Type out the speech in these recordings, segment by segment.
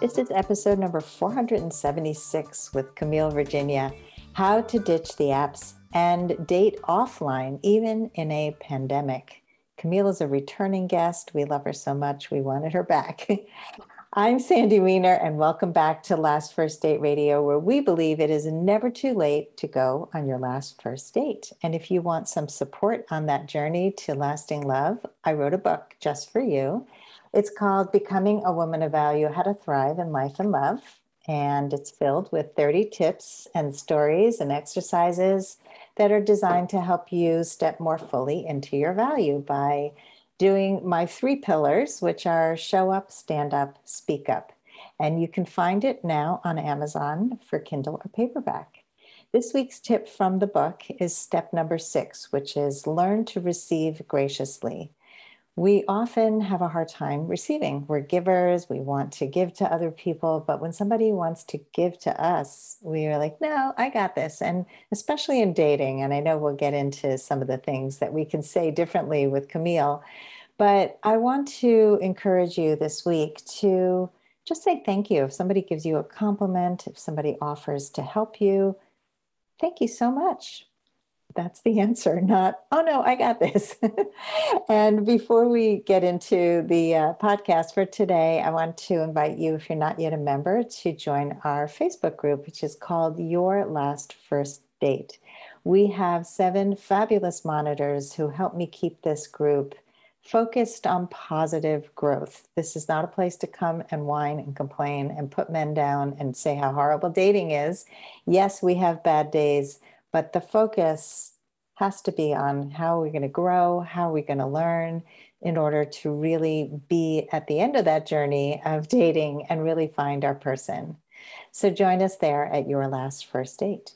This is episode number 476 with Camille Virginia How to Ditch the Apps and Date Offline, even in a pandemic. Camille is a returning guest. We love her so much, we wanted her back. I'm Sandy Weiner, and welcome back to Last First Date Radio, where we believe it is never too late to go on your last first date. And if you want some support on that journey to lasting love, I wrote a book just for you. It's called Becoming a Woman of Value How to Thrive in Life and Love. And it's filled with 30 tips and stories and exercises that are designed to help you step more fully into your value by doing my three pillars, which are show up, stand up, speak up. And you can find it now on Amazon for Kindle or paperback. This week's tip from the book is step number six, which is learn to receive graciously we often have a hard time receiving. We're givers, we want to give to other people, but when somebody wants to give to us, we are like, no, I got this. And especially in dating, and I know we'll get into some of the things that we can say differently with Camille, but I want to encourage you this week to just say thank you. If somebody gives you a compliment, if somebody offers to help you, thank you so much that's the answer, not, oh no, I got this. and before we get into the uh, podcast for today, I want to invite you, if you're not yet a member, to join our Facebook group, which is called Your Last First Date. We have seven fabulous monitors who help me keep this group focused on positive growth. This is not a place to come and whine and complain and put men down and say how horrible dating is. Yes, we have bad days but the focus has to be on how we're going to grow, how we're going to learn in order to really be at the end of that journey of dating and really find our person. So join us there at your last first date.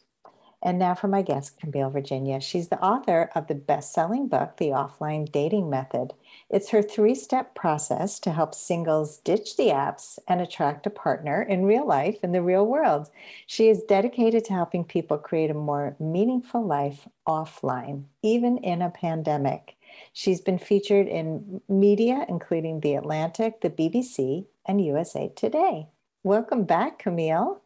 And now for my guest, Camille Virginia. She's the author of the best selling book, The Offline Dating Method. It's her three step process to help singles ditch the apps and attract a partner in real life, in the real world. She is dedicated to helping people create a more meaningful life offline, even in a pandemic. She's been featured in media, including The Atlantic, the BBC, and USA Today. Welcome back, Camille.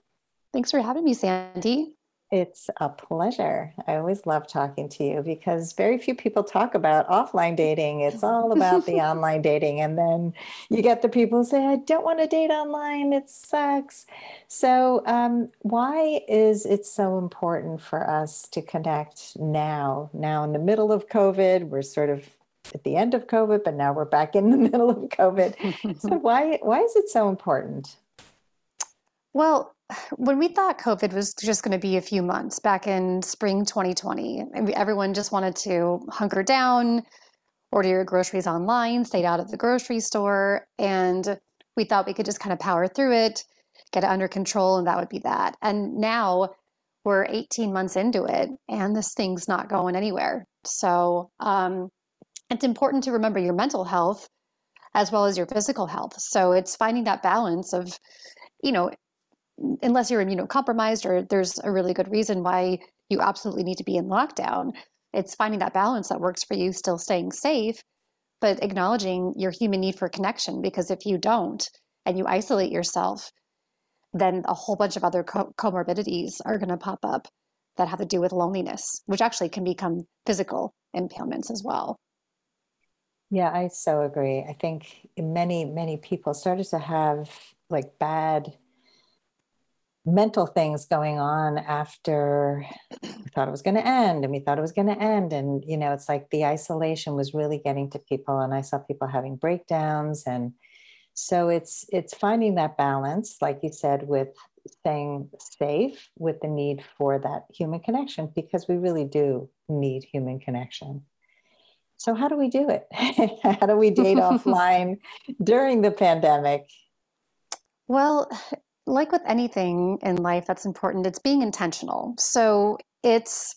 Thanks for having me, Sandy. It's a pleasure. I always love talking to you because very few people talk about offline dating. It's all about the online dating. And then you get the people who say, I don't want to date online. It sucks. So, um, why is it so important for us to connect now? Now, in the middle of COVID, we're sort of at the end of COVID, but now we're back in the middle of COVID. so, why, why is it so important? Well, when we thought COVID was just going to be a few months back in spring 2020, everyone just wanted to hunker down, order your groceries online, stay out of the grocery store, and we thought we could just kind of power through it, get it under control, and that would be that. And now we're 18 months into it, and this thing's not going anywhere. So um, it's important to remember your mental health as well as your physical health. So it's finding that balance of, you know, unless you're immunocompromised or there's a really good reason why you absolutely need to be in lockdown, it's finding that balance that works for you, still staying safe, but acknowledging your human need for connection. Because if you don't and you isolate yourself, then a whole bunch of other co- comorbidities are going to pop up that have to do with loneliness, which actually can become physical impairments as well. Yeah, I so agree. I think many, many people started to have like bad mental things going on after we thought it was going to end and we thought it was going to end. And you know it's like the isolation was really getting to people and i saw people having breakdowns. And so it's it's finding that balance like you said with staying safe with the need for that human connection because we really do need human connection. So how do we do it? How do we date offline during the pandemic? Well like with anything in life that's important, it's being intentional. So it's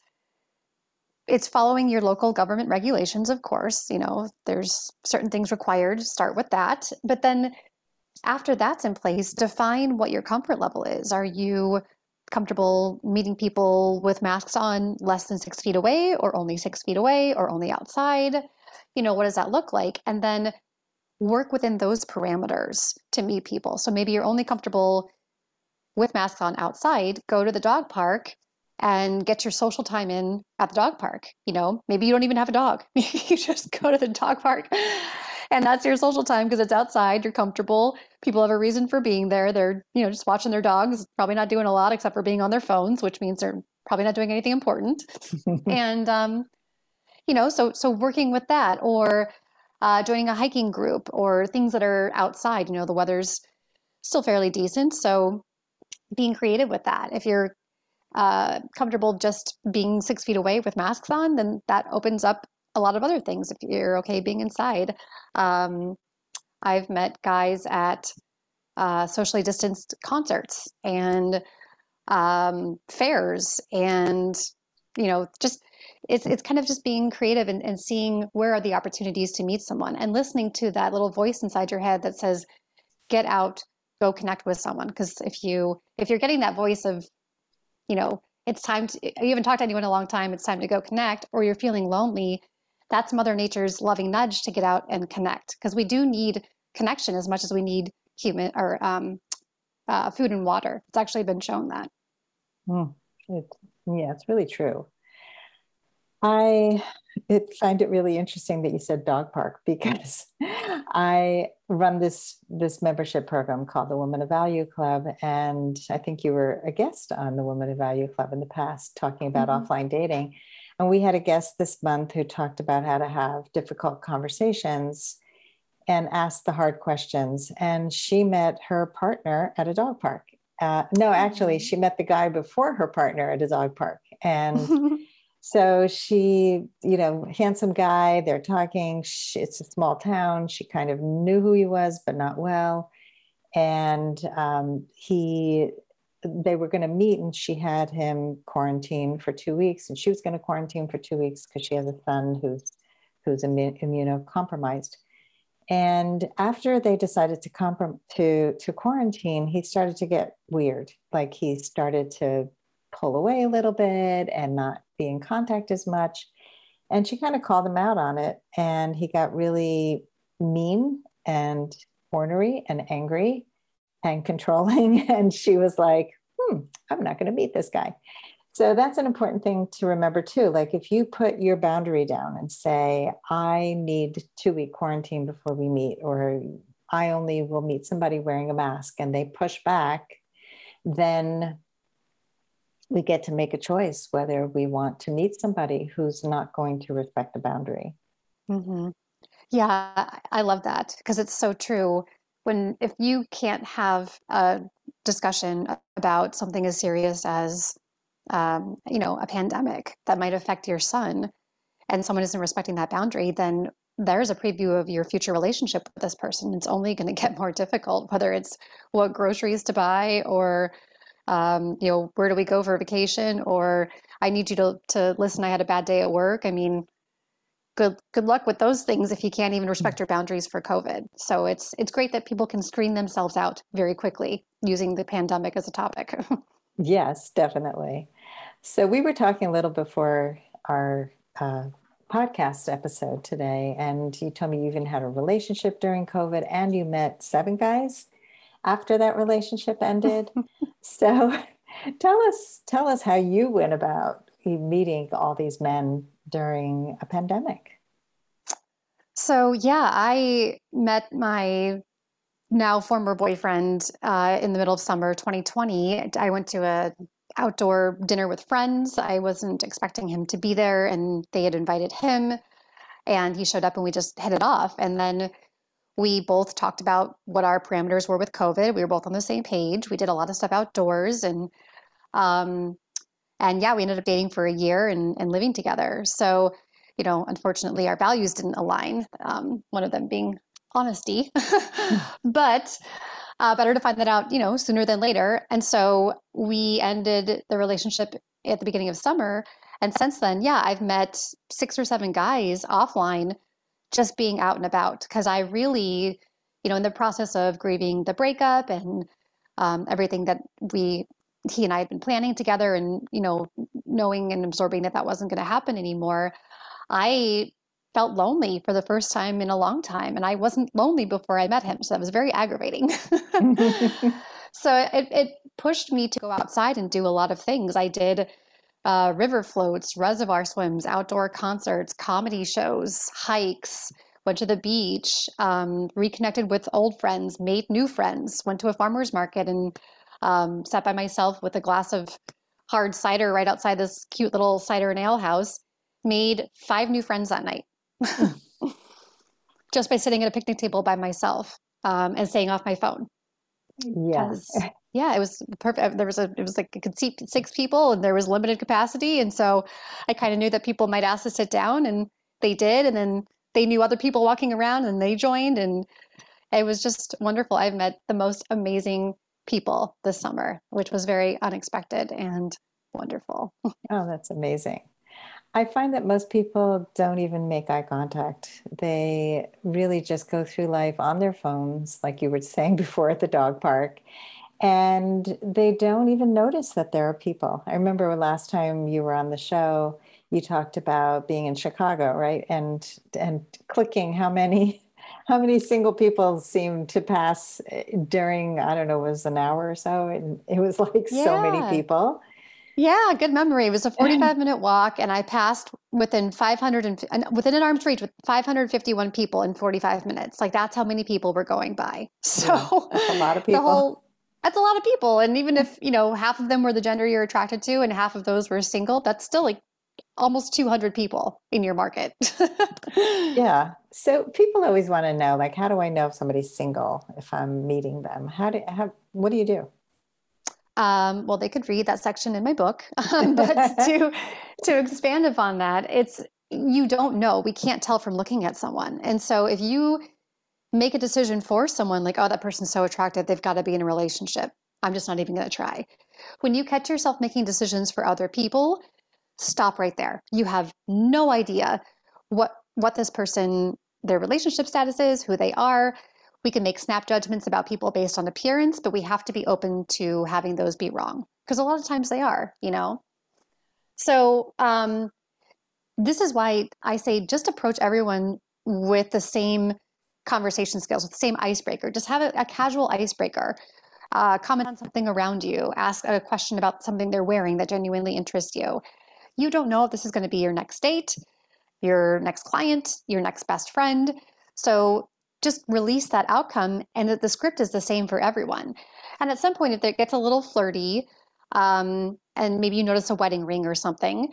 it's following your local government regulations, of course. You know, there's certain things required. Start with that, but then after that's in place, define what your comfort level is. Are you comfortable meeting people with masks on less than six feet away, or only six feet away, or only outside? You know, what does that look like? And then work within those parameters to meet people. So maybe you're only comfortable with masks on outside, go to the dog park and get your social time in at the dog park. You know, maybe you don't even have a dog. you just go to the dog park and that's your social time because it's outside, you're comfortable. People have a reason for being there. They're, you know, just watching their dogs, probably not doing a lot except for being on their phones, which means they're probably not doing anything important. and um, you know, so so working with that or uh, joining a hiking group or things that are outside. You know, the weather's still fairly decent, so being creative with that. If you're uh, comfortable just being six feet away with masks on, then that opens up a lot of other things if you're okay being inside. Um, I've met guys at uh, socially distanced concerts and um, fairs, and you know, just it's it's kind of just being creative and, and seeing where are the opportunities to meet someone and listening to that little voice inside your head that says, "Get out, go connect with someone." Because if you if you're getting that voice of, you know, it's time to you haven't talked to anyone in a long time, it's time to go connect, or you're feeling lonely, that's Mother Nature's loving nudge to get out and connect because we do need connection as much as we need human or um, uh, food and water. It's actually been shown that. Mm, it, yeah, it's really true. I it, find it really interesting that you said dog park because I run this this membership program called the Woman of Value Club, and I think you were a guest on the Woman of Value Club in the past, talking about mm-hmm. offline dating. And we had a guest this month who talked about how to have difficult conversations and ask the hard questions. And she met her partner at a dog park. Uh, no, actually, mm-hmm. she met the guy before her partner at a dog park. And so she, you know, handsome guy, they're talking. She, it's a small town. She kind of knew who he was, but not well. And um, he they were going to meet and she had him quarantine for two weeks and she was going to quarantine for two weeks because she has a son who's who's immunocompromised and after they decided to comprom- to to quarantine he started to get weird like he started to pull away a little bit and not be in contact as much and she kind of called him out on it and he got really mean and ornery and angry and controlling. And she was like, hmm, I'm not going to meet this guy. So that's an important thing to remember too. Like if you put your boundary down and say, I need two week quarantine before we meet, or I only will meet somebody wearing a mask and they push back, then we get to make a choice whether we want to meet somebody who's not going to respect the boundary. Mm-hmm. Yeah, I love that because it's so true when if you can't have a discussion about something as serious as um, you know a pandemic that might affect your son and someone isn't respecting that boundary then there's a preview of your future relationship with this person it's only going to get more difficult whether it's what groceries to buy or um, you know where do we go for vacation or i need you to, to listen i had a bad day at work i mean good good luck with those things if you can't even respect mm. your boundaries for COVID. So it's it's great that people can screen themselves out very quickly using the pandemic as a topic. yes, definitely. So we were talking a little before our uh, podcast episode today, and you told me you even had a relationship during COVID, and you met seven guys after that relationship ended. so tell us tell us how you went about meeting all these men during a pandemic? So, yeah, I met my now former boyfriend uh, in the middle of summer 2020. I went to a outdoor dinner with friends. I wasn't expecting him to be there, and they had invited him, and he showed up, and we just hit it off. And then we both talked about what our parameters were with COVID. We were both on the same page. We did a lot of stuff outdoors, and um, and yeah, we ended up dating for a year and, and living together. So, you know, unfortunately, our values didn't align. Um, one of them being honesty, but uh, better to find that out, you know, sooner than later. And so we ended the relationship at the beginning of summer. And since then, yeah, I've met six or seven guys offline just being out and about because I really, you know, in the process of grieving the breakup and um, everything that we he and I had been planning together and, you know, knowing and absorbing that that wasn't going to happen anymore, I felt lonely for the first time in a long time. And I wasn't lonely before I met him. So that was very aggravating. so it, it pushed me to go outside and do a lot of things. I did uh, river floats, reservoir swims, outdoor concerts, comedy shows, hikes, went to the beach, um, reconnected with old friends, made new friends, went to a farmer's market and um, sat by myself with a glass of hard cider right outside this cute little cider and ale house, made five new friends that night just by sitting at a picnic table by myself um, and staying off my phone. Yeah. Yeah, it was perfect. There was a, it was like I could seat six people and there was limited capacity. And so I kind of knew that people might ask to sit down and they did. And then they knew other people walking around and they joined. And it was just wonderful. I've met the most amazing people this summer, which was very unexpected and wonderful. Oh, that's amazing. I find that most people don't even make eye contact. They really just go through life on their phones, like you were saying before at the dog park, and they don't even notice that there are people. I remember last time you were on the show, you talked about being in Chicago, right? And and clicking how many how many single people seemed to pass eh, during I don't know, was an hour or so, and it was like yeah. so many people. Yeah, good memory. It was a 45 minute walk, and I passed within 500 and within an arm's reach with 551 people in 45 minutes. Like that's how many people were going by. So yeah, a lot of people. The whole, that's a lot of people, and even if you know half of them were the gender you're attracted to, and half of those were single, that's still like almost 200 people in your market. yeah. So people always want to know, like, how do I know if somebody's single if I'm meeting them? How do how what do you do? Um, well, they could read that section in my book, um, but to to expand upon that, it's you don't know. We can't tell from looking at someone, and so if you make a decision for someone, like, oh, that person's so attractive, they've got to be in a relationship. I'm just not even going to try. When you catch yourself making decisions for other people, stop right there. You have no idea what what this person their relationship status is, who they are, we can make snap judgments about people based on appearance, but we have to be open to having those be wrong because a lot of times they are, you know? So, um, this is why I say just approach everyone with the same conversation skills, with the same icebreaker. Just have a, a casual icebreaker. Uh, comment on something around you. Ask a question about something they're wearing that genuinely interests you. You don't know if this is going to be your next date, your next client, your next best friend. So just release that outcome and that the script is the same for everyone. And at some point, if it gets a little flirty, um, and maybe you notice a wedding ring or something,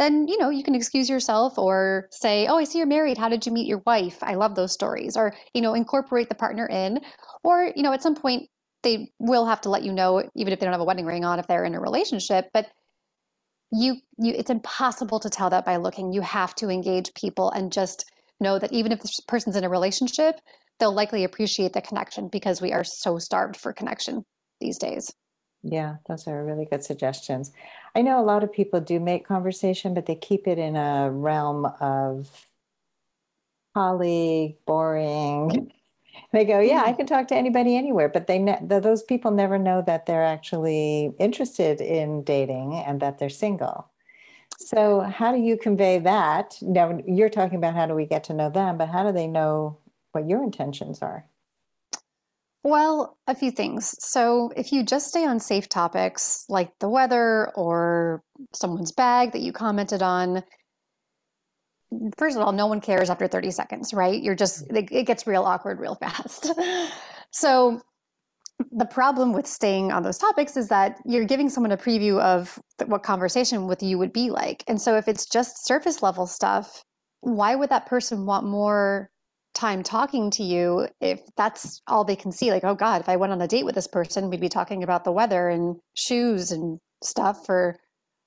then you know you can excuse yourself or say, "Oh, I see you're married. How did you meet your wife?" I love those stories. Or you know, incorporate the partner in. Or you know, at some point they will have to let you know, even if they don't have a wedding ring on, if they're in a relationship. But you, you, it's impossible to tell that by looking. You have to engage people and just know that even if this person's in a relationship, they'll likely appreciate the connection because we are so starved for connection these days. Yeah, those are really good suggestions. I know a lot of people do make conversation, but they keep it in a realm of colleague, boring. They go, yeah, I mm-hmm. can talk to anybody anywhere, but they ne- those people never know that they're actually interested in dating and that they're single. So, how do you convey that? Now, you're talking about how do we get to know them, but how do they know what your intentions are? Well, a few things. So, if you just stay on safe topics like the weather or someone's bag that you commented on, first of all, no one cares after 30 seconds, right? You're just, mm. it gets real awkward real fast. so, the problem with staying on those topics is that you're giving someone a preview of what conversation with you would be like. And so if it's just surface level stuff, why would that person want more time talking to you if that's all they can see? Like, oh God, if I went on a date with this person, we'd be talking about the weather and shoes and stuff for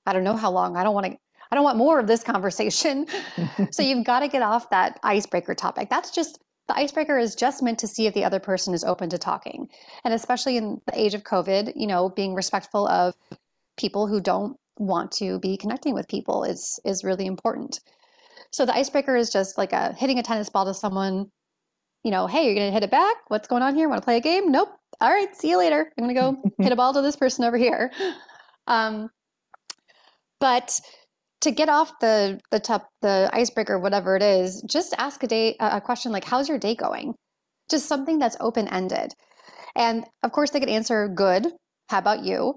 I don't know how long. I don't want to I don't want more of this conversation. so you've got to get off that icebreaker topic. That's just the icebreaker is just meant to see if the other person is open to talking. And especially in the age of COVID, you know, being respectful of people who don't want to be connecting with people is is really important. So the icebreaker is just like a hitting a tennis ball to someone, you know, hey, you're gonna hit it back? What's going on here? Want to play a game? Nope. All right, see you later. I'm gonna go hit a ball to this person over here. Um, but to get off the the top the icebreaker whatever it is just ask a day a question like how's your day going just something that's open ended and of course they could answer good how about you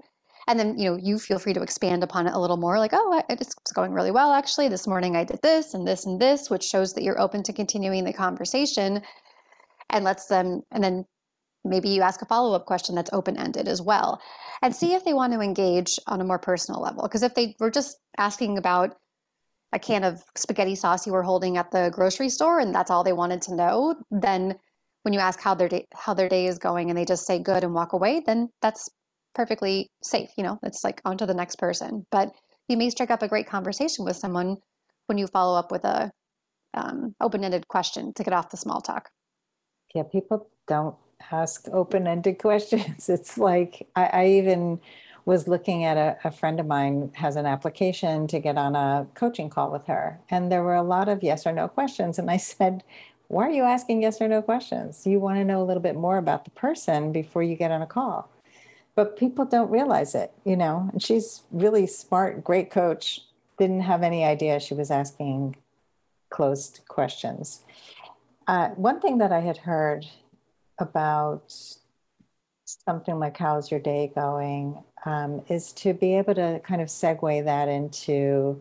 and then you know you feel free to expand upon it a little more like oh it's going really well actually. This morning i did this and this and this which shows that you're open to continuing the conversation and lets them and then maybe you ask a follow-up question that's open-ended as well and see if they want to engage on a more personal level. Because if they were just asking about a can of spaghetti sauce you were holding at the grocery store and that's all they wanted to know then when you ask how their day how their day is going and they just say good and walk away then that's perfectly safe you know it's like on to the next person. But you may strike up a great conversation with someone when you follow up with a um, open-ended question to get off the small talk. Yeah people don't ask open-ended questions. It's like i, I even was looking at a, a, friend of mine has an application to get on a coaching call with her and there were a lot of yes or no questions and i said why are you asking yes or no questions? You want to know a little bit more about the person before you get on a call but people don't realize it you know? And she's really smart great coach. Didn't have any idea she was asking closed questions. Uh, one thing that i had heard about something like how's your day going? Um, is to be able to kind of segue that into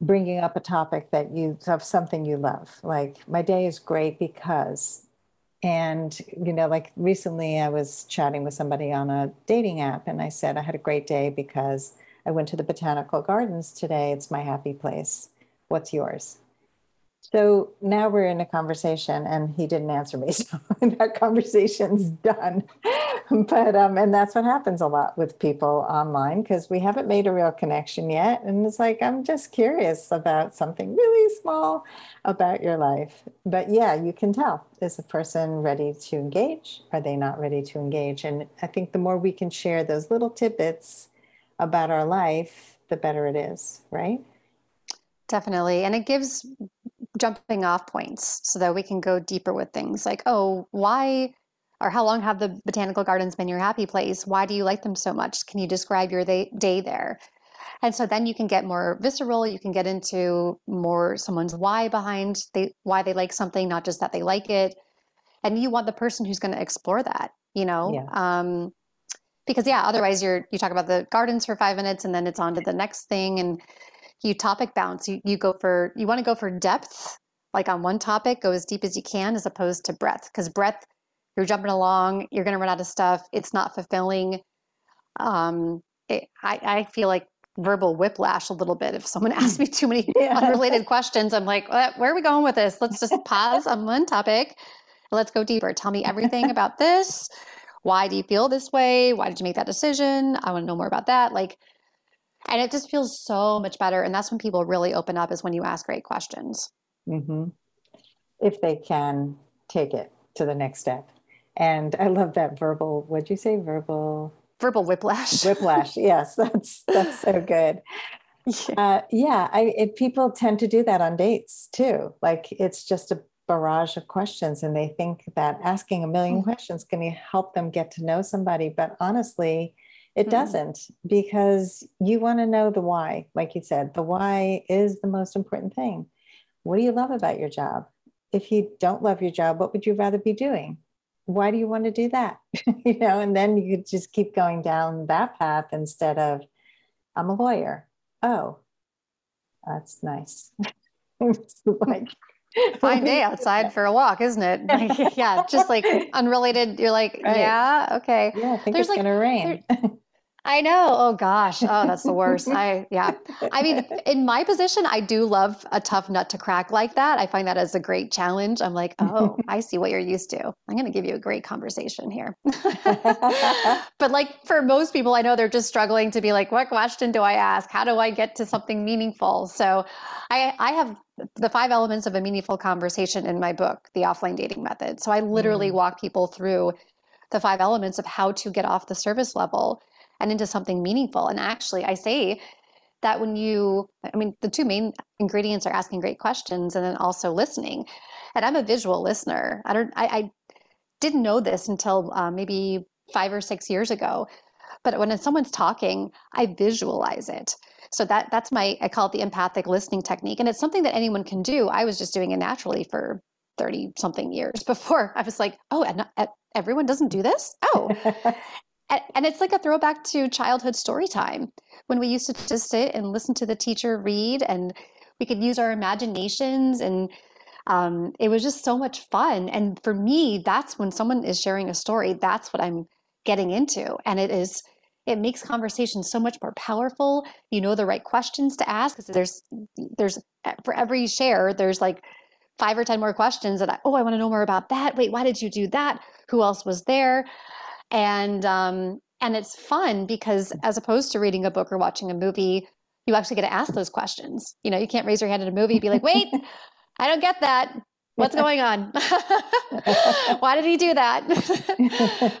bringing up a topic that you of something you love. Like my day is great because and you know like recently i was chatting with somebody on a dating app and i said i had a great day because i went to the botanical gardens today. It's my happy place. What's yours so now we're in a conversation, and he didn't answer me. So that conversation's done. but um, and that's what happens a lot with people online because we haven't made a real connection yet. And it's like I'm just curious about something really small about your life. But yeah, you can tell is a person ready to engage? Are they not ready to engage? And I think the more we can share those little tidbits about our life, the better it is, right? Definitely. And it gives jumping off points so that we can go deeper with things like, oh, why or how long have the botanical gardens been your happy place? Why do you like them so much? Can you describe your day, there? And so then you can get more visceral. You can get into more someone's why behind they why they like something, not just that they like it. And you want the person who's going to explore that, you know. Yeah. Um, because yeah, otherwise you're you talk about the gardens for five minutes and then it's on to the next thing and you topic bounce. You you go for you want to go for depth, like on one topic, go as deep as you can, as opposed to breadth. Because breadth, you're jumping along, you're going to run out of stuff. It's not fulfilling. Um, it, I I feel like verbal whiplash a little bit if someone asks me too many yeah. unrelated questions. I'm like, where are we going with this? Let's just pause on one topic. Let's go deeper. Tell me everything about this. Why do you feel this way? Why did you make that decision? I want to know more about that. Like and it just feels so much better. And that's when people really open up is when you ask great questions. Mm-hmm. If they can take it to the next step. And I love that verbal, what'd you say? Verbal verbal whiplash. Whiplash. Yes, that's that's so good. Yeah, uh, yeah I, it, people tend to do that on dates too. Like it's just a barrage of questions, and they think that asking a 1000000 mm-hmm. questions can help them get to know somebody. But honestly, it mm-hmm. doesn't because you want to know the why. Like you said, the why is the most important thing. What do you love about your job? If you don't love your job, what would you rather be doing? Why do you want to do that? you know, and then you could just keep going down that path instead of, I'm a lawyer. Oh, that's nice. like, fine day outside for a walk, isn't it? Like, yeah, just like unrelated. You're like, right. yeah, okay. Yeah, I think There's it's like, gonna rain. I know. Oh gosh. Oh, that's the worst. I yeah. I mean, in my position, I do love a tough nut to crack like that. I find that as a great challenge. I'm like, oh, I see what you're used to. I'm going to give you a great conversation here. but like for most people, I know they're just struggling to be like, what question do I ask? How do I get to something meaningful? So, I I have the five elements of a meaningful conversation in my book, The Offline Dating Method. So I literally mm. walk people through the five elements of how to get off the service level and into something meaningful. And actually, I say that when you, I mean, the two main ingredients are asking great questions and then also listening. And I'm a visual listener. I don't, I, I didn't know this until uh, maybe five or six years ago. But when someone's talking, I visualize it. So that that's my I call it the empathic listening technique, and it's something that anyone can do. I was just doing it naturally for thirty something years before I was like, oh, and, and everyone doesn't do this. Oh, and, it's like a throwback to childhood story time when we used to just sit and listen to the teacher read, and we could use our imaginations and um, it was just so much fun. And for me, that's when someone is sharing a story, that's what I'm getting into. And it is, it makes conversation so much more powerful. You know the right questions to ask because there's, there's for every share, there's like five or 10 more questions that I, oh, I want to know more about that. Wait, why did you do that? Who else was there? And, um, and it's fun because as opposed to reading a book or watching a movie, you actually get to ask those questions. You know, you can't raise your hand in a movie and be like, wait, I don't get that. What's going on? Why did he do that?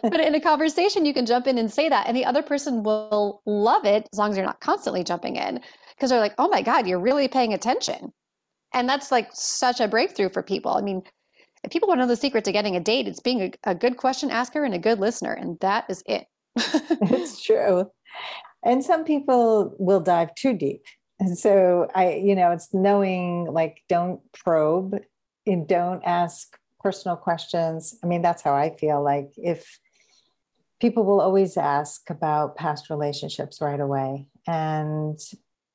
but in a conversation, you can jump in and say that, and the other person will love it as long as you're not constantly jumping in because they're like, oh my God, you're really paying attention. And that's like such a breakthrough for people. I mean, if people want to know the secret to getting a date, it's being a, a good question asker and a good listener, and that is it. it's true. And some people will dive too deep and so I, you know, it's knowing like don't probe and don't ask personal questions. I mean, that's how I feel like if people will always ask about past relationships right away. And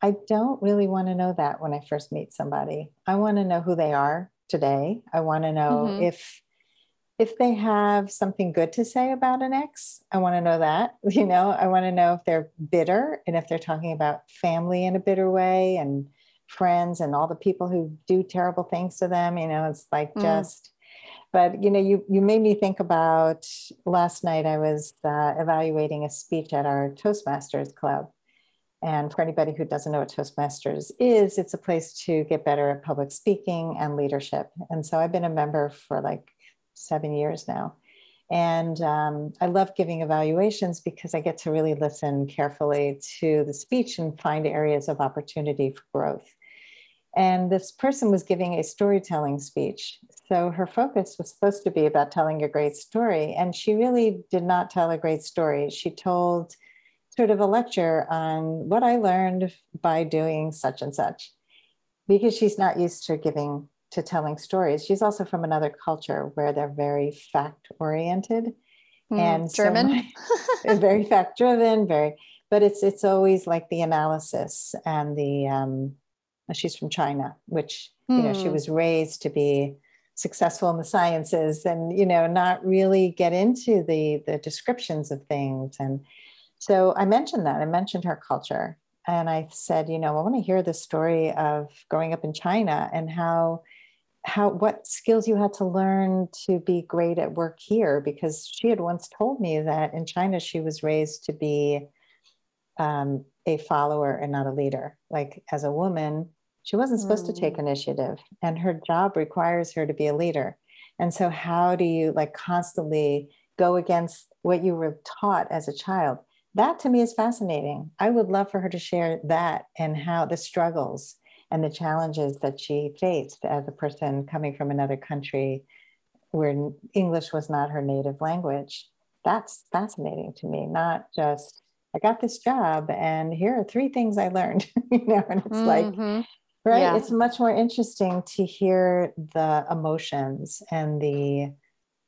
I don't really want to know that when I first meet somebody. I want to know who they are today. I want to know mm-hmm. if if they have something good to say about an ex, I want to know that. You know, I want to know if they're bitter and if they're talking about family in a bitter way and friends and all the people who do terrible things to them. You know, it's like mm. just. But you know, you you made me think about last night. I was uh, evaluating a speech at our Toastmasters club, and for anybody who doesn't know what Toastmasters is, it's a place to get better at public speaking and leadership. And so I've been a member for like seven years now. And um, I love giving evaluations because I get to really listen carefully to the speech and find areas of opportunity for growth. And this person was giving a storytelling speech. So her focus was supposed to be about telling a great story. And she really did not tell a great story. She told sort of a lecture on what I learned by doing such and such because she's not used to giving to telling stories. She's also from another culture where they're very fact oriented mm, and German, so very fact driven, very. But it's it's always like the analysis and the. Um, she's from China, which mm. you know she hmm. was raised to be successful in the sciences and you know not really get into the the descriptions of things and so i mentioned that i mentioned her culture and i said you know i want to hear the story of growing up in china and how how what skills you had to learn to be great at work here because she had once told me that in china she was raised to be um, a follower and not a leader like as a woman she wasn't supposed mm. to take mm. initiative and her job requires her to be a leader and so how do you like constantly go against what you were taught as a child that to me is fascinating i would love for her to share that and how the struggles and the challenges that she faced as a person coming from another country where English was not her native language. That's fascinating to me, not just, I got this job and here are three things I learned, you know, and it's mm-hmm. like, right? Yeah. It's much more interesting to hear the emotions and the,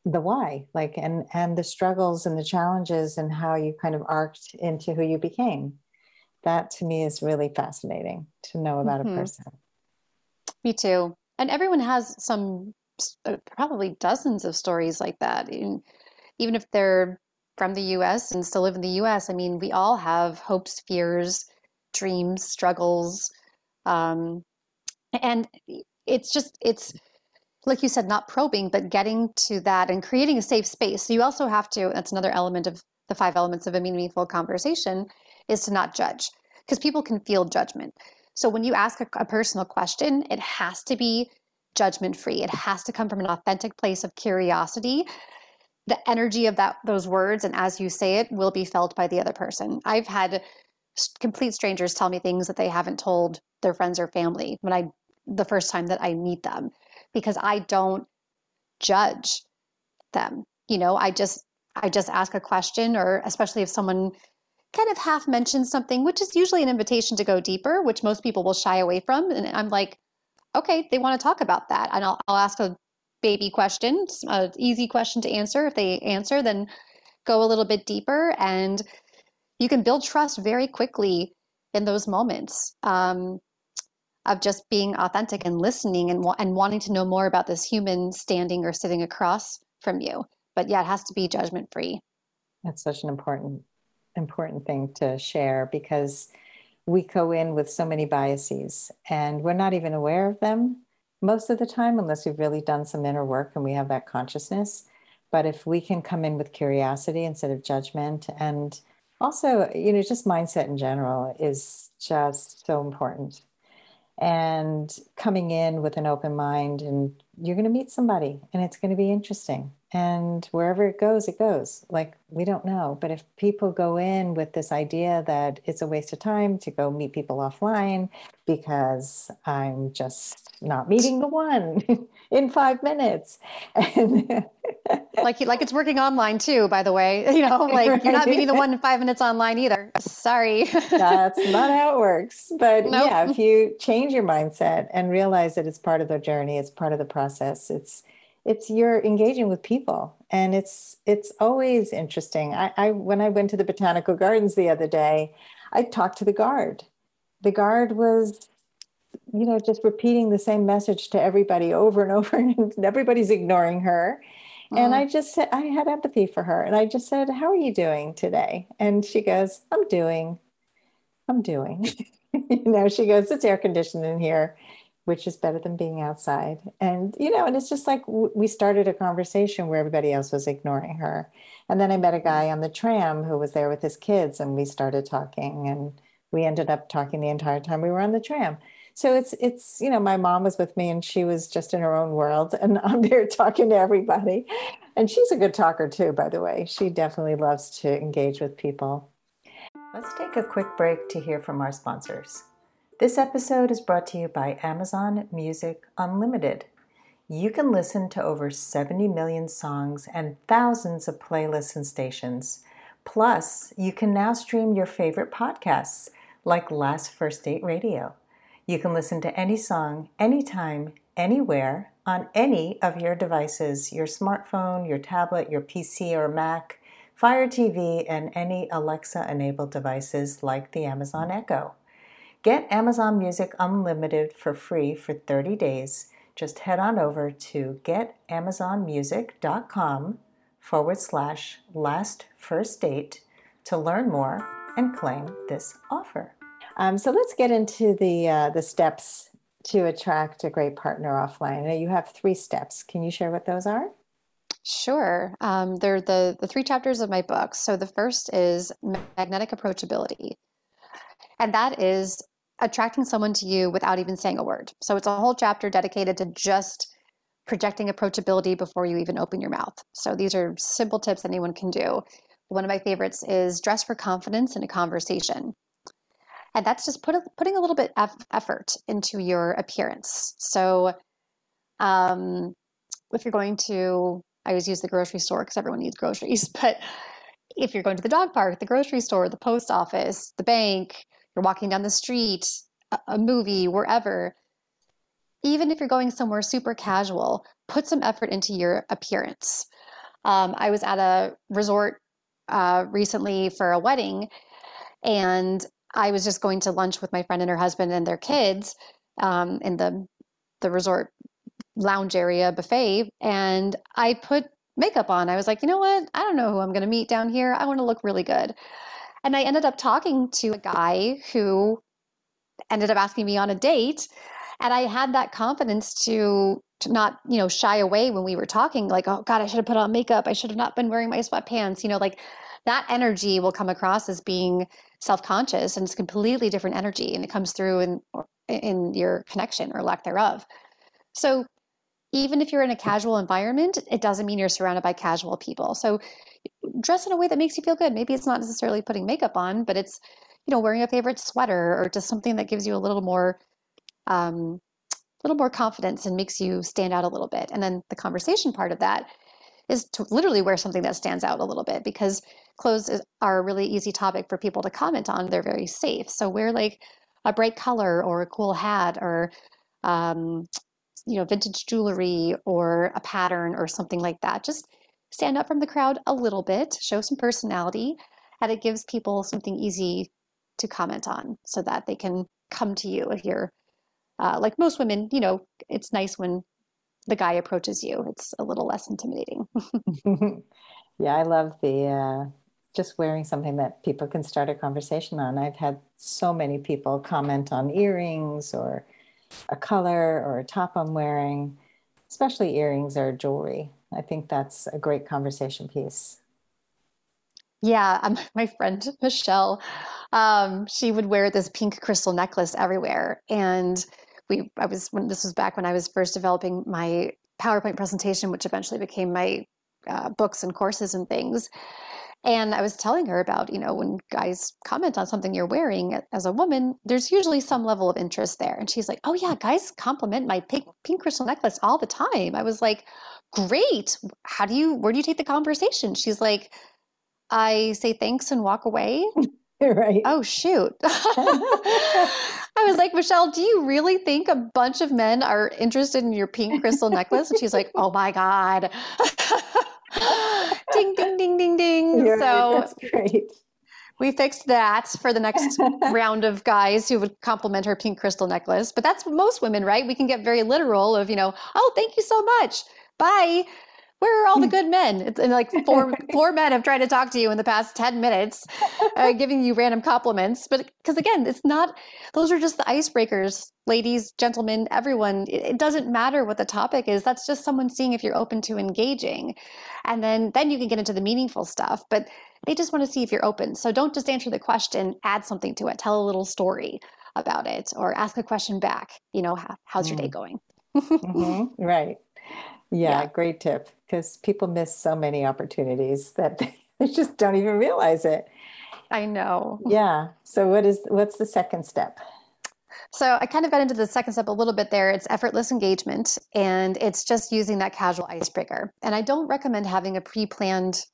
the why like and and the struggles and the challenges and how you kind of arced into who you became that to me is really fascinating to know about mm-hmm. a person. Me too. And everyone has some, uh, probably dozens of stories like that. Even, even if they're from the US and still live in the US, I mean, we all have hopes, fears, dreams, struggles. Um, and it's just, it's, like you said, not probing, but getting to that and creating a safe space. So you also have to, that's another element of the five elements of a meaningful conversation, is to not judge because people can feel judgment. So when you ask a, a personal question, it has to be judgment free. It has to come from an authentic place of curiosity. The energy of that those words and as you say it will be felt by the other person. I've had complete strangers tell me things that they haven't told their friends or family when I the first time that I meet them because I don't judge them. You know, I just I just ask a question or especially if someone kind of half mentions something, which is usually an invitation to go deeper, which most people will shy away from. And I'm like, okay, they want to talk about that. And I'll, I'll ask a baby question, an easy question to answer. If they answer, then go a little bit deeper. And you can build trust very quickly in those moments um, of just being authentic and listening and, and wanting to know more about this human standing or sitting across from you. But yeah, it has to be judgment free. That's such an important important thing to share because we go in with so many biases and we're not even aware of them most of the time unless we've really done some inner work and we have that consciousness but if we can come in with curiosity instead of judgment and also you know just mindset in general is just so important and coming in with an open mind and you're going to meet somebody and it's going to be interesting. And wherever it goes it goes. Like we don't know. But if people go in with this idea that it's a waste of time to go meet people offline because i'm just not meeting the one in five minutes. And like like it's working online too by the way you know like right. you're not meeting the one in five minutes online either. Sorry. That's not how it works. But nope. yeah if you change your mindset and realize that it's part of the journey it's part of the process it's it's you're engaging with people. And it's it's always interesting. I, I when i went to the botanical gardens the other day i talked to the guard. The guard was you know just repeating the same message to everybody over and over and everybody's ignoring her and mm-hmm. i just said i had empathy for her and i just said how are you doing today and she goes i'm doing i'm doing you know she goes it's air conditioned in here which is better than being outside. And, you know, and it's just like we started a conversation where everybody else was ignoring her. And then I met a guy on the tram who was there with his kids, and we started talking, and we ended up talking the entire time we were on the tram. So it's, it's, you know, my mom was with me and she was just in her own world, and I'm there talking to everybody. And she's a good talker too, by the way. She definitely loves to engage with people. Let's take a quick break to hear from our sponsors. This episode is brought to you by Amazon Music Unlimited. You can listen to over 70 million songs and thousands of playlists and stations. Plus, you can now stream your favorite podcasts like Last First Date Radio. You can listen to any song, anytime, anywhere, on any of your devices your smartphone, your tablet, your PC or Mac, Fire TV, and any Alexa enabled devices like the Amazon Echo. Get Amazon Music Unlimited for free for 30 days. Just head on over to getamazonmusic.com forward slash last first date to learn more and claim this offer. Um, so let's get into the uh, the steps to attract a great partner offline. You have three steps. Can you share what those are? Sure. Um, they're the, the three chapters of my book. So the first is magnetic approachability. And that is attracting someone to you without even saying a word. So it's a whole chapter dedicated to just projecting approachability before you even open your mouth. So these are simple tips anyone can do. One of my favorites is dress for confidence in a conversation. And that's just put a, putting a little bit of effort into your appearance. So um, if you're going to, I always use the grocery store because everyone needs groceries, but if you're going to the dog park, the grocery store, the post office, the bank, you're walking down the street, a, a movie, wherever, even if you're going somewhere super casual, put some effort into your appearance. Um, I was at a resort uh, recently for a wedding, and I was just going to lunch with my friend and her husband and their kids um, in the the resort lounge area buffet, and I put makeup on. I was like, you know what? I don't know who I'm going to meet down here. I want to look really good. And I ended up talking to a guy who ended up asking me on a date. And I had that confidence to, to not, you know, shy away when we were talking, like, oh God, I should have put on makeup. I should have not been wearing my sweatpants. You know, like that energy will come across as being self-conscious and it's completely different energy and it comes through in in your connection or lack thereof. So even if you're in a casual environment, it doesn't mean you're surrounded by casual people. So dress in a way that makes you feel good. Maybe it's not necessarily putting makeup on, but it's, you know, wearing a favorite sweater or just something that gives you a little more, um, a little more confidence and makes you stand out a little bit. And then the conversation part of that is to literally wear something that stands out a little bit because clothes are a really easy topic for people to comment on. They're very safe. So wear like a bright color or a cool hat or um, you know vintage jewelry or a pattern or something like that. Just stand up from the crowd a little bit, show some personality, and it gives people something easy to comment on so that they can come to you if you're uh, like most women, you know, it's nice when the guy approaches you. It's a little less intimidating. yeah, I love the uh, just wearing something that people can start a conversation on. I've had so many people comment on earrings or a color or a top I'm wearing, especially earrings or jewelry. I think that's a great conversation piece. Yeah, um, my friend Michelle, um, she would wear this pink crystal necklace everywhere, and we I was when this was back when I was first developing my PowerPoint presentation, which eventually became my uh, books and courses and things. And I was telling her about, you know, when guys comment on something you're wearing as a woman, there's usually some level of interest there. And she's like, oh, yeah, guys compliment my pink, pink crystal necklace all the time. I was like, great. How do you, where do you take the conversation? She's like, I say thanks and walk away. right. Oh, shoot. I was like, Michelle, do you really think a bunch of men are interested in your pink crystal necklace? And she's like, oh my God. ding, ding, ding, ding, ding. You're so right. that's great. We fixed that for the next round of guys who would compliment her pink crystal necklace. But that's most women, right? We can get very literal of, you know, oh, thank you so much. Bye where are all the good men? And like four four men have tried to talk to you in the past 10 minutes, uh, giving you random compliments. But because again, it's not, those are just the icebreakers, ladies, gentlemen, everyone. It, it, doesn't matter what the topic is. That's just someone seeing if you're open to engaging. And then, then you can get into the meaningful stuff. But they just want to see if you're open. So don't just answer the question, add something to it, tell a little story about it, or ask a question back. You know, how, how's mm. your day mm. going? mm-hmm. Right. Yeah, yeah, great tip because people miss so many opportunities that they just don't even realize it. I know. Yeah. So what is what's the second step? So I kind of got into the second step a little bit there. It's effortless engagement and it's just using that casual icebreaker. And I don't recommend having a pre-planned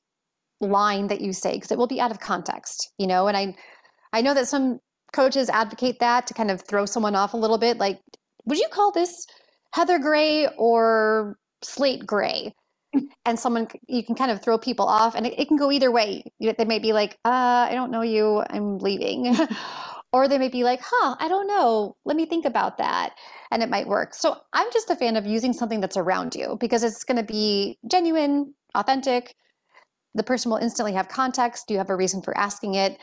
line that you say because it will be out of context, you know, and I I know that some coaches advocate that to kind of throw someone off a little bit like would you call this heather gray or slate gray. And someone you can kind of throw people off and it, it can go either way. They may be like uh, i don't know you i'm leaving. Or they may be like huh i don't know. Let me think about that. And it might work. So i'm just a fan of using something that's around you because it's going to be genuine authentic. The person will instantly have context. You have a reason for asking it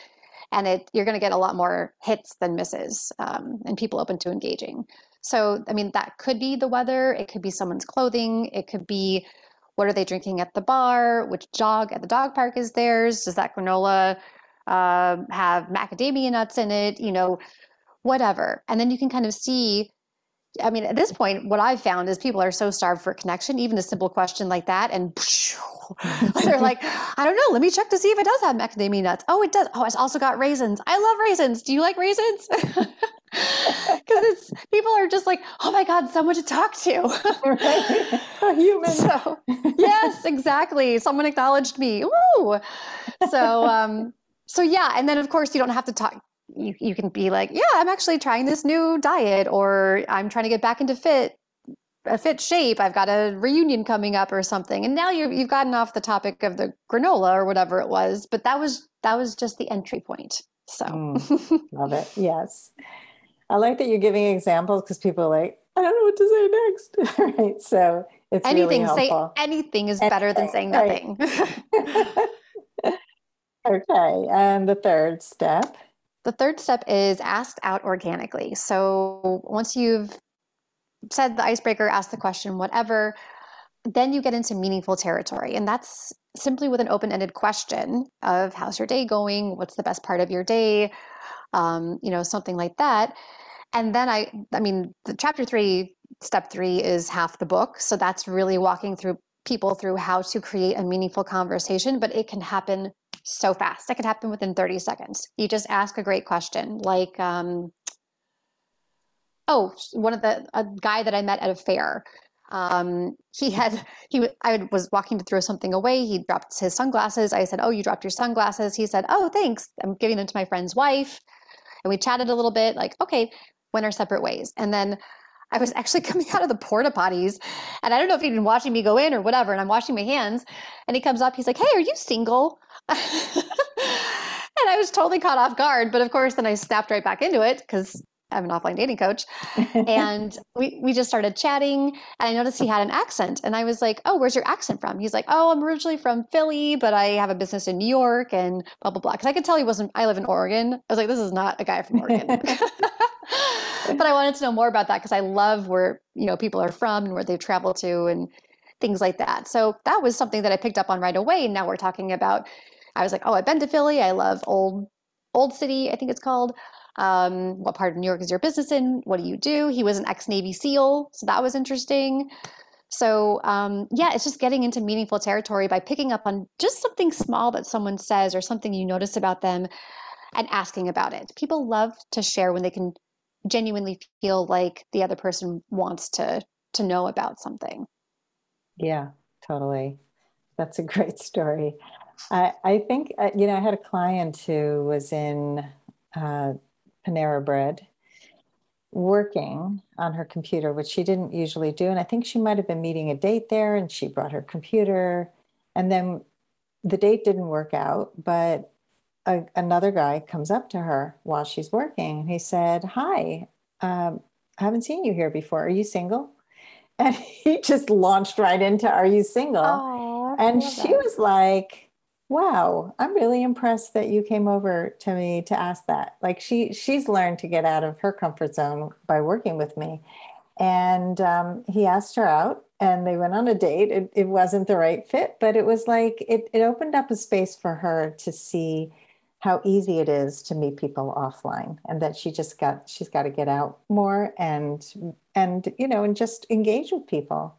and it you're going to get a lot more hits than misses um, and people open to engaging so, I mean, that could be the weather, it could be someone's clothing, it could be what are they drinking at the bar, which jog at the dog park is theirs, does that granola uh, have macadamia nuts in it, you know, whatever. And then you can kind of see. I mean, at this point, what I've found is people are so starved for connection, even a simple question like that, and they're like, I don't know, let me check to see if it does have macadamia nuts. Oh, it does. Oh, it's also got raisins. I love raisins. Do you like raisins? because it's people are just like oh my god someone to talk to. Right. a human so yes exactly. Someone acknowledged me. Woo! so um so yeah and then of course you don't have to talk. You, you can be like yeah i'm actually trying this new diet or i'm trying to get back into fit a fit shape. I've got a reunion coming up or something. And now you've, you've gotten off the topic of the granola or whatever it was but that was that was just the entry point so. Mm, love it. Yes I like that you're giving examples because people are like, I don't know what to say next. right. So it's anything, really say anything is better than saying nothing. Okay. And the third step. The third step is asked out organically. So once you've said the icebreaker, asked the question, whatever, then you get into meaningful territory. And that's simply with an open ended question of how's your day going? What's the best part of your day? Um, you know, something like that and then I, I mean, the chapter three, step three is half the book. So that's really walking through people through how to create a meaningful conversation, but it can happen so fast. It can happen within 30 seconds. You just ask a great question, like, um, oh, one of the, a guy that I met at a fair. Um, he had he I was walking to throw something away. He dropped his sunglasses. I said, "Oh, you dropped your sunglasses." He said, "Oh, thanks. I'm giving them to my friend's wife." And we chatted a little bit, like, "Okay, went our separate ways." And then I was actually coming out of the porta potties, and I don't know if he'd been watching me go in or whatever. And I'm washing my hands, and he comes up. He's like, "Hey, are you single?" and I was totally caught off guard. But of course, then I snapped right back into it because I'm an offline dating coach. and we, we just started chatting and I noticed he had an accent. And I was like, Oh, where's your accent from? He's like, Oh, I'm originally from Philly, but I have a business in New York and blah, blah, blah. Cause I could tell he wasn't, I live in Oregon. I was like, This is not a guy from Oregon. but I wanted to know more about that because I love where, you know, people are from and where they've traveled to and things like that. So that was something that I picked up on right away. And now we're talking about, I was like, Oh, I've been to Philly. I love old, old city, I think it's called. Um, what part of New York is your business in? What do you do? He was an ex Navy SEAL, so that was interesting. So, um, yeah, it's just getting into meaningful territory by picking up on just something small that someone says or something you notice about them and asking about it. People love to share when they can genuinely feel like the other person wants to to know about something. Yeah, totally. That's a great story. I, I think, uh, you know, I had a client who was in uh, Panera Bread working on her computer, which she didn't usually do. And I think she might have been meeting a date there and she brought her computer. And then the date didn't work out, but a, another guy comes up to her while she's working. And he said, Hi, um, I haven't seen you here before. Are you single? And he just launched right into, Are you single? Oh, and she that. was like, wow i'm really impressed that you came over to me to ask that. Like she she's learned to get out of her comfort zone by working with me. And um, he asked her out and they went on a date. It, it wasn't the right fit but it was like it, it opened up a space for her to see how easy it is to meet people offline and that she just got she's got to get out more and and you know and just engage with people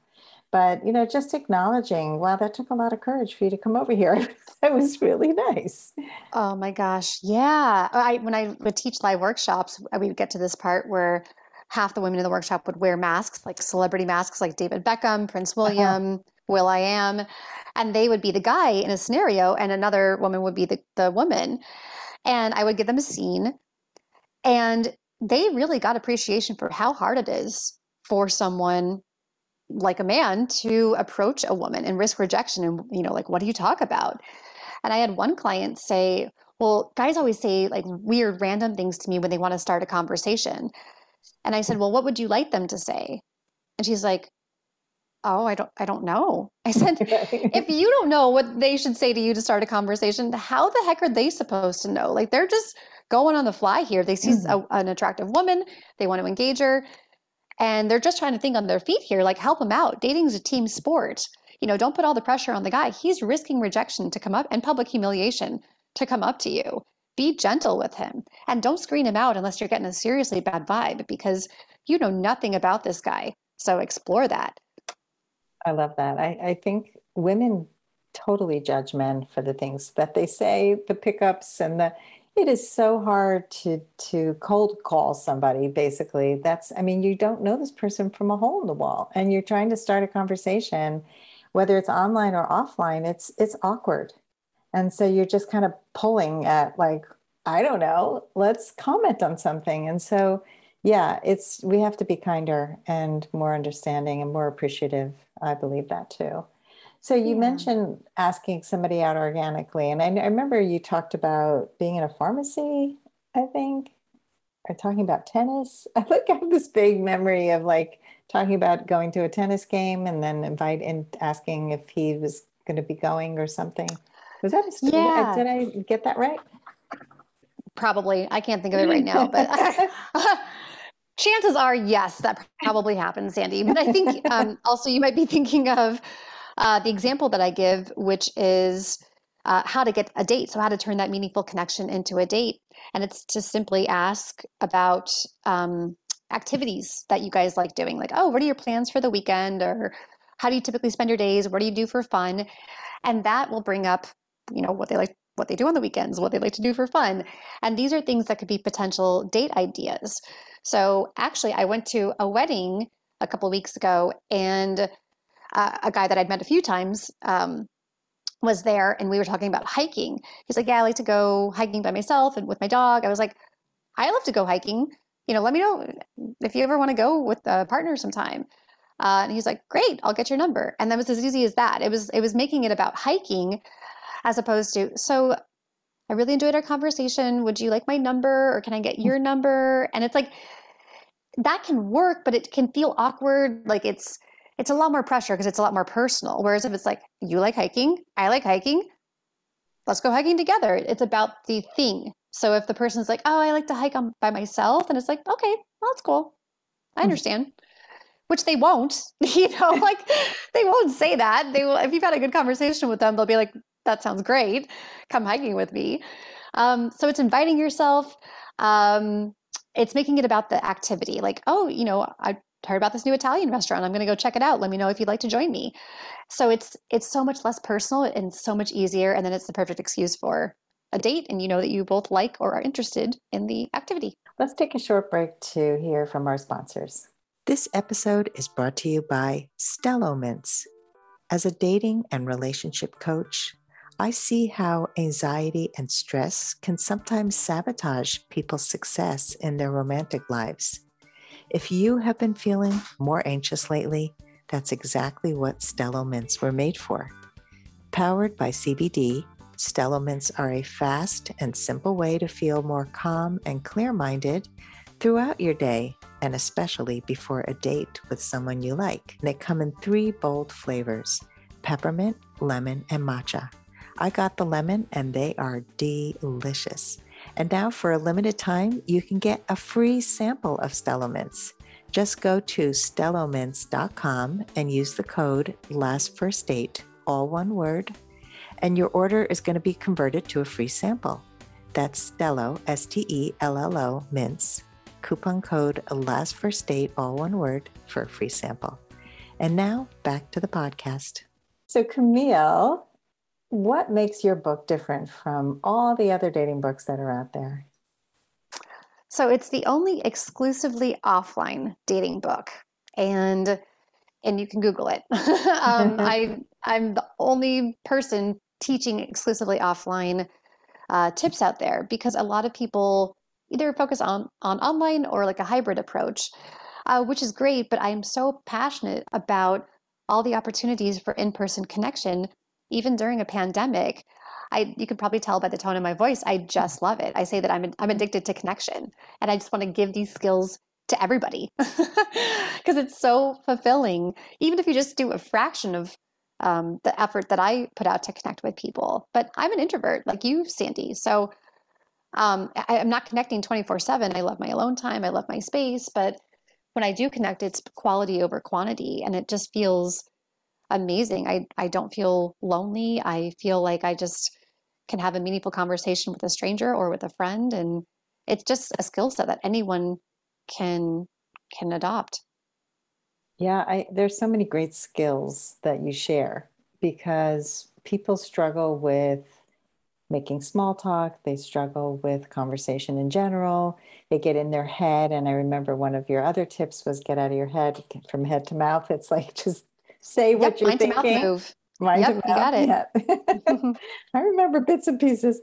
but you know just acknowledging wow that took a lot of courage for you to come over here that was really nice oh my gosh yeah i when i would teach live workshops we would get to this part where half the women in the workshop would wear masks like celebrity masks like david beckham prince uh-huh. william uh-huh. will.i.am and they would be the guy in a scenario and another woman would be the, the woman and i would give them a scene and they really got appreciation for how hard it is for someone like a man to approach a woman and risk rejection and you know like what do you talk about? And i had one client say well guys always say like weird random things to me when they want to start a conversation. And i said well what would you like them to say? And she's like oh i don't i don't know. I said if you don't know what they should say to you to start a conversation how the heck are they supposed to know? Like they're just going on the fly here. They see mm-hmm. a, an attractive woman they want to engage her and they're just trying to think on their feet here like help them out. Dating is a team sport. You know don't put all the pressure on the guy. He's risking rejection to come up and public humiliation to come up to you. Be gentle with him and don't screen him out unless you're getting a seriously bad vibe because you know nothing about this guy. So explore that. I love that. I, I think women totally judge men for the things that they say the pickups and the it is so hard to to cold call somebody basically. That's i mean you don't know this person from a hole in the wall and you're trying to start a conversation whether it's online or offline it's it's awkward. And so you're just kind of pulling at like i don't know let's comment on something. And so yeah it's we have to be kinder and more understanding and more appreciative i believe that too so you yeah. mentioned asking somebody out organically, and I, I, remember you talked about being in a pharmacy. I think, or talking about tennis. I like I have this big memory of like talking about going to a tennis game and then invite in asking if he was going to be going or something. Was that a story? Yeah. Did I get that right? Probably. I can't think of it right now, but. chances are yes that probably happened sandy but i think um, also you might be thinking of uh, the example that I give, which is uh, how to get a date. So, how to turn that meaningful connection into a date. And it's to simply ask about um, activities that you guys like doing. Like, oh, what are your plans for the weekend? Or how do you typically spend your days? What do you do for fun? And that will bring up, you know, what they like what they do on the weekends, what they like to do for fun. And these are things that could be potential date ideas. So actually, I went to a wedding a couple weeks ago, and uh, a guy that I'd met a few times um, was there, and we were talking about hiking. He's like, "Yeah, I like to go hiking by myself and with my dog." I was like, "I love to go hiking. You know, let me know if you ever want to go with a partner sometime." Uh, and he's like, "Great, I'll get your number." And that was as easy as that. It was it was making it about hiking, as opposed to so. I really enjoyed our conversation. Would you like my number, or can I get your number? And it's like that can work, but it can feel awkward. Like it's it's a lot more pressure because it's a lot more personal. Whereas if it's like, you like hiking, I like hiking, let's go hiking together. It's about the thing. So if the person's like, oh, I like to hike on, by myself, and it's like, okay, well, that's cool. I hmm. understand. Which they won't, you know, like they won't say that. They will, if you've had a good conversation with them, they'll be like, that sounds great. Come hiking with me. Um, so it's inviting yourself. Um, it's making it about the activity. Like, oh, you know, I heard about this new Italian restaurant. I'm going to go check it out. Let me know if you'd like to join me. So it's it's so much less personal and so much easier and then it's the perfect excuse for a date and you know that you both like or are interested in the activity. Let's take a short break to hear from our sponsors. This episode is brought to you by Stello Mints. As a dating and relationship coach, I see how anxiety and stress can sometimes sabotage people's success in their romantic lives. If you have been feeling more anxious lately, that's exactly what Stello Mints were made for. Powered by CBD, Stello Mints are a fast and simple way to feel more calm and clear minded throughout your day, and especially before a date with someone you like. They come in three bold flavors peppermint, lemon, and matcha. I got the lemon, and they are delicious. And now, for a limited time, you can get a free sample of Stello Mints. Just go to stellomints.com and use the code Last First Date, all one word, and your order is going to be converted to a free sample. That's Stello, S T E L L O, Mints. Coupon code Last all one word, for a free sample. And now back to the podcast. So, Camille, what makes your book different from all the other dating books that are out there? So it's the only exclusively offline dating book, and and you can Google it. um, I I'm the only person teaching exclusively offline uh, tips out there because a lot of people either focus on on online or like a hybrid approach, uh, which is great. But I am so passionate about all the opportunities for in person connection even during a pandemic, I you could probably tell by the tone of my voice, I just love it. I say that I'm I'm addicted to connection, and I just want to give these skills to everybody because it's so fulfilling. Even if you just do a fraction of um, the effort that I put out to connect with people. But I'm an introvert, like you, Sandy. So um, I, I'm not connecting 24 7. I love my alone time. I love my space. But when I do connect, it's quality over quantity, and it just feels amazing. I, I don't feel lonely. I feel like I just can have a meaningful conversation with a stranger or with a friend. And it's just a skill set that anyone can can adopt. Yeah, I, there's so many great skills that you share because people struggle with making small talk. They struggle with conversation in general. They get in their head. And I remember one of your other tips was get out of your head from head to mouth. It's like just say what yep, you're mind thinking. Move. Mind yep. You got it. I remember bits and pieces.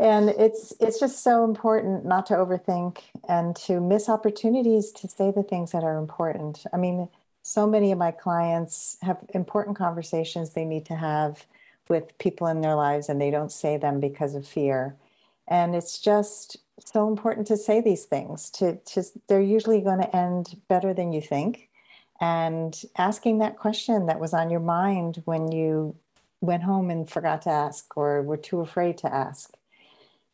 And it's it's just so important not to overthink and to miss opportunities to say the things that are important. I mean, so many of my clients have important conversations they need to have with people in their lives and they don't say them because of fear. And it's just so important to say these things to, to they're usually going to end better than you think and asking that question that was on your mind when you went home and forgot to ask or were too afraid to ask.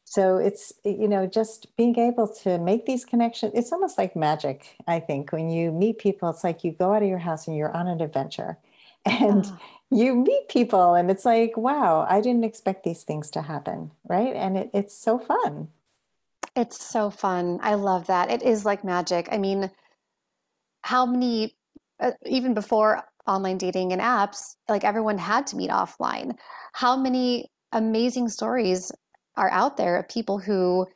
So it's, you know, just being able to make these connections. It's almost like magic, I think. When you meet people, it's like you go out of your house and you're on an adventure and oh. you meet people, and it's like, wow, I didn't expect these things to happen. Right. And it, it's so fun. It's so fun. I love that. It is like magic. I mean, how many uh, even before online dating and apps, like everyone had to meet offline. How many amazing stories are out there of people who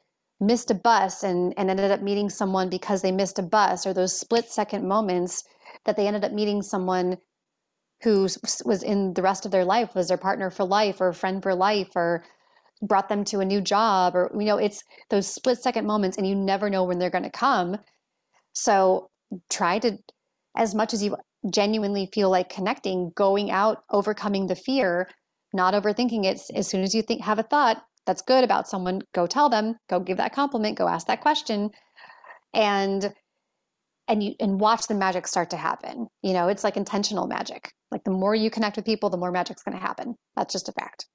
missed a bus and, and ended up meeting someone because they missed a bus or those split second moments that they ended up meeting someone who was in the rest of their life, was their partner for life or a friend for life or brought them to a new job or you know it's those split second moments and you never know when they're going to come so try to as much as you genuinely feel like connecting going out overcoming the fear not overthinking it as soon as you think have a thought that's good about someone go tell them go give that compliment go ask that question and and you and watch the magic start to happen. You know it's like intentional magic. Like the more you connect with people the more magic's going to happen. That's just a fact.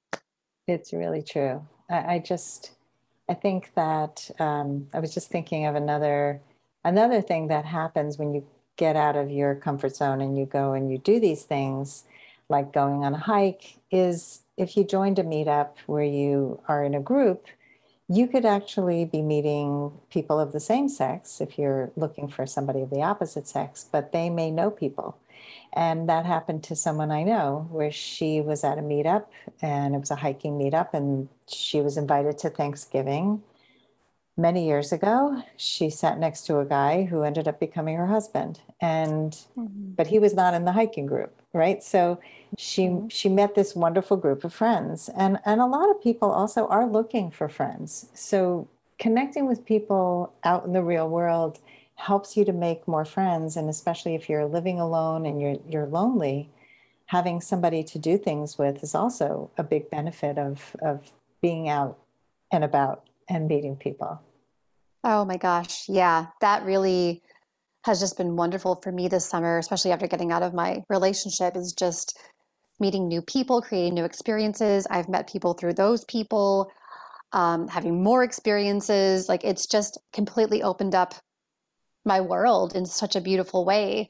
It's really true. I, I just i think that um, i was just thinking of another another thing that happens when you get out of your comfort zone and you go and you do these things like going on a hike is if you joined a meetup where you are in a group you could actually be meeting people of the same sex if you're looking for somebody of the opposite sex, but they may know people. And that happened to someone I know where she was at a meetup and it was a hiking meetup and she was invited to Thanksgiving many years ago. She sat next to a guy who ended up becoming her husband and mm-hmm. but he was not in the hiking group, right? So she mm-hmm. she met this wonderful group of friends and and a lot of people also are looking for friends so connecting with people out in the real world helps you to make more friends and especially if you're living alone and you're you're lonely having somebody to do things with is also a big benefit of of being out and about and meeting people oh my gosh yeah that really has just been wonderful for me this summer especially after getting out of my relationship is just meeting new people, creating new experiences. I've met people through those people, um, having more experiences. Like it's just completely opened up my world in such a beautiful way.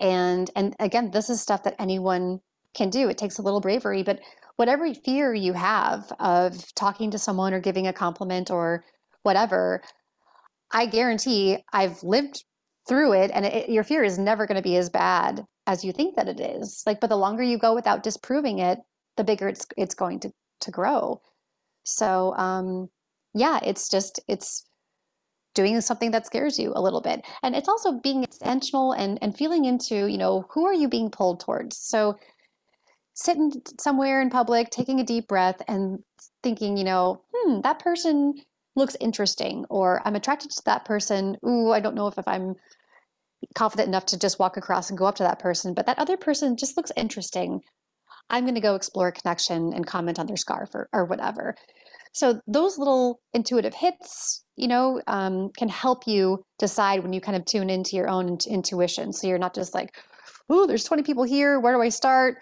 And and again, this is stuff that anyone can do. It takes a little bravery, but whatever fear you have of talking to someone or giving a compliment or whatever, I guarantee I've lived through it and it, your fear is never going to be as bad as you think that it is. Like but the longer you go without disproving it the bigger it's it's going to to grow. So um yeah it's just it's doing something that scares you a little bit. And it's also being intentional and and feeling into you know who are you being pulled towards? So sitting somewhere in public taking a deep breath and thinking you know hmm that person looks interesting or i'm attracted to that person ooh i don't know if, if i'm confident enough to just walk across and go up to that person, but that other person just looks interesting. I'm going to go explore a connection and comment on their scarf or, or whatever. So those little intuitive hits, you know, um, can help you decide when you kind of tune into your own intuition. So you're not just like, oh, there's 20 people here. Where do I start?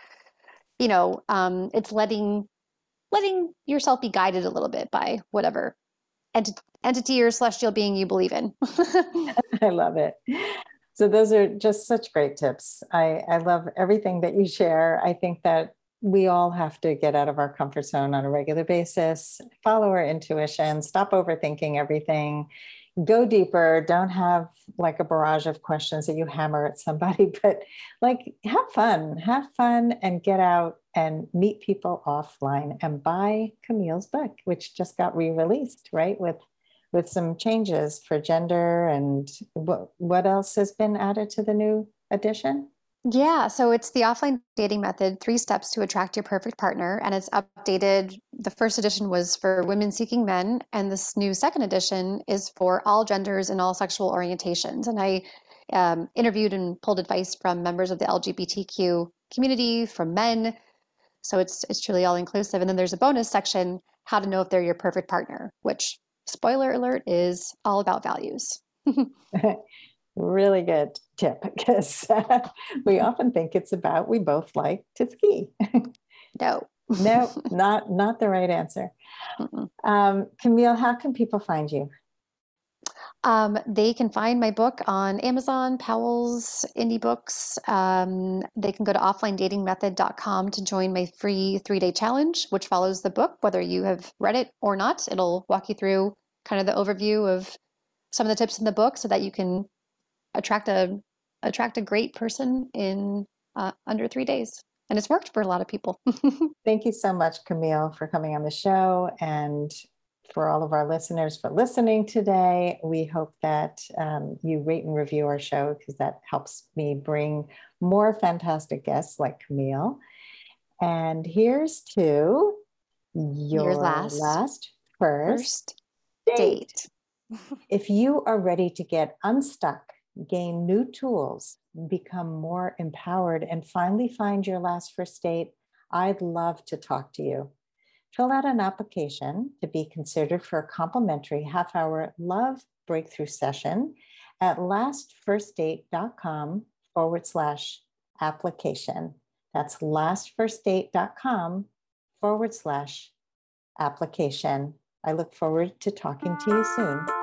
You know, um, it's letting letting yourself be guided a little bit by whatever ent- entity or celestial being you believe in. I love it. So those are just such great tips. I, I love everything that you share. I think that we all have to get out of our comfort zone on a regular basis, follow our intuition, stop overthinking everything, go deeper. Don't have like a barrage of questions that you hammer at somebody, but like have fun, have fun and get out and meet people offline and buy Camille's book, which just got re released, right? With with some changes for gender and what what else has been added to the new edition? Yeah, so it's the offline dating method, three steps to attract your perfect partner. And it's updated. The first edition was for women seeking men, and this new second edition is for all genders and all sexual orientations. And I um, interviewed and pulled advice from members of the LGBTQ community, from men. So it's it's truly all inclusive. And then there's a bonus section, how to know if they're your perfect partner, which spoiler alert is all about values. really good tip because uh, we often think it's about we both like to ski. no. no, not not the right answer. Um, Camille, how can people find you? Um, they can find my book on Amazon, Powell's Indie Books. Um, they can go to offlinedatingmethod.com to join my free three day challenge, which follows the book, whether you have read it or not. It'll walk you through kind of the overview of some of the tips in the book so that you can attract a attract a great person in uh, under three days and it's worked for a lot of people thank you so much camille for coming on the show and for all of our listeners for listening today. We hope that um, you rate and review our show because that helps me bring more fantastic guests like Camille. And here's to your, Your last- last first, First date. if you are ready to get unstuck, gain new tools, become more empowered, and finally find your last first date, I'd love to talk to you. Fill out an application to be considered for a complimentary half hour love breakthrough session at lastfirstdate.com forward slash application. That's lastfirstdate.com forward slash application. I look forward to talking to you soon.